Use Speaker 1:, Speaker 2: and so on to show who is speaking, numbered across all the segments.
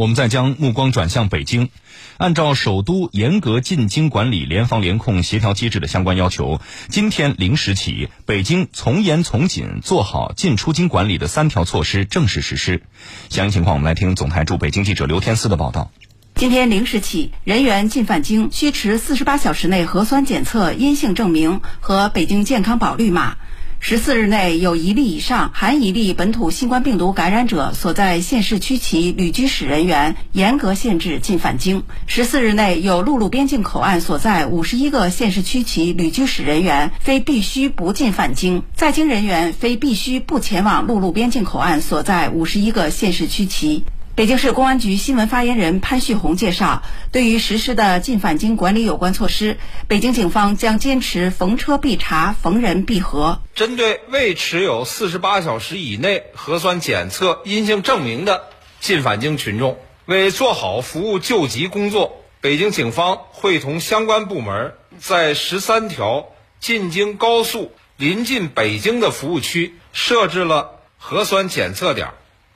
Speaker 1: 我们再将目光转向北京，按照首都严格进京管理联防联控协调机制的相关要求，今天零时起，北京从严从紧做好进出京管理的三条措施正式实施。详细情况，我们来听总台驻北京记者刘天思的报道。
Speaker 2: 今天零时起，人员进返京需持四十八小时内核酸检测阴性证明和北京健康宝绿码。十四日内有一例以上含一例本土新冠病毒感染者所在县市区其旅居史人员，严格限制进返京。十四日内有陆路边境口岸所在五十一个县市区其旅居史人员，非必须不进返京；在京人员非必须不前往陆路边境口岸所在五十一个县市区其。北京市公安局新闻发言人潘旭红介绍，对于实施的进返京管理有关措施，北京警方将坚持逢车必查、逢人必核。
Speaker 3: 针对未持有四十八小时以内核酸检测阴性证明的进返京群众，为做好服务救急工作，北京警方会同相关部门在十三条进京高速临近北京的服务区设置了核酸检测点。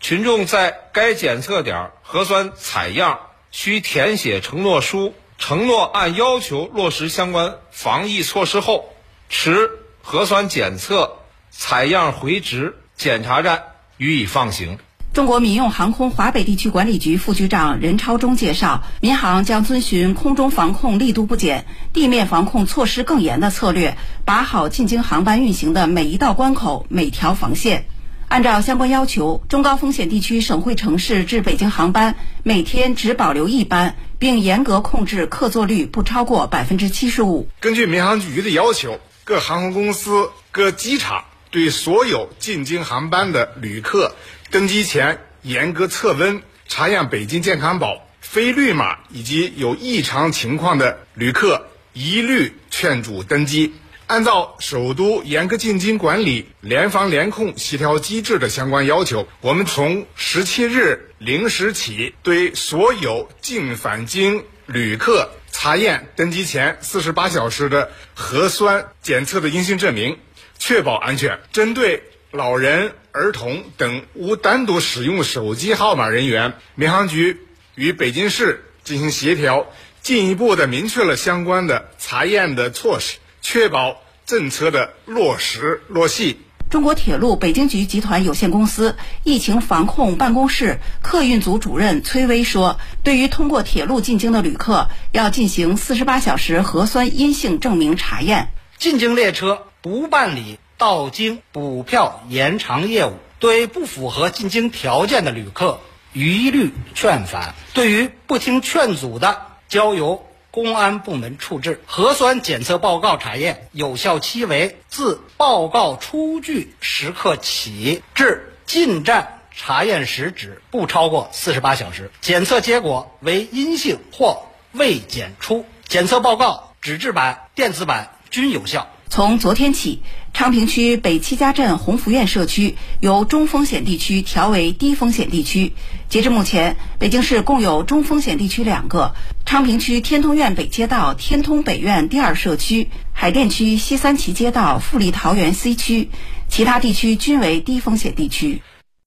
Speaker 3: 群众在该检测点核酸采样需填写承诺书，承诺按要求落实相关防疫措施后，持核酸检测采样回执检查站予以放行。
Speaker 2: 中国民用航空华北地区管理局副局长任超忠介绍，民航将遵循空中防控力度不减、地面防控措施更严的策略，把好进京航班运行的每一道关口、每条防线。按照相关要求，中高风险地区省会城市至北京航班每天只保留一班，并严格控制客座率不超过百分之七十五。
Speaker 4: 根据民航局的要求，各航空公司、各机场对所有进京航班的旅客登机前严格测温、查验北京健康宝、非绿码以及有异常情况的旅客，一律劝阻登机。按照首都严格进京管理联防联控协调机制的相关要求，我们从十七日零时起，对所有进返京旅客查验登机前四十八小时的核酸检测的阴性证明，确保安全。针对老人、儿童等无单独使用手机号码人员，民航局与北京市进行协调，进一步的明确了相关的查验的措施。确保政策的落实落细。
Speaker 2: 中国铁路北京局集团有限公司疫情防控办公室客运组主任崔威说：“对于通过铁路进京的旅客，要进行四十八小时核酸阴性证明查验。
Speaker 5: 进京列车不办理到京补票延长业务，对不符合进京条件的旅客一律劝返。对于不听劝阻的，交由。”公安部门处置核酸检测报告查验有效期为自报告出具时刻起至进站查验时止，不超过四十八小时。检测结果为阴性或未检出，检测报告纸质版、电子版均有效。
Speaker 2: 从昨天起，昌平区北七家镇鸿福苑社区由中风险地区调为低风险地区。截至目前，北京市共有中风险地区两个：昌平区天通苑北街道天通北苑第二社区、海淀区西三旗街道富力桃园 C 区，其他地区均为低风险地区。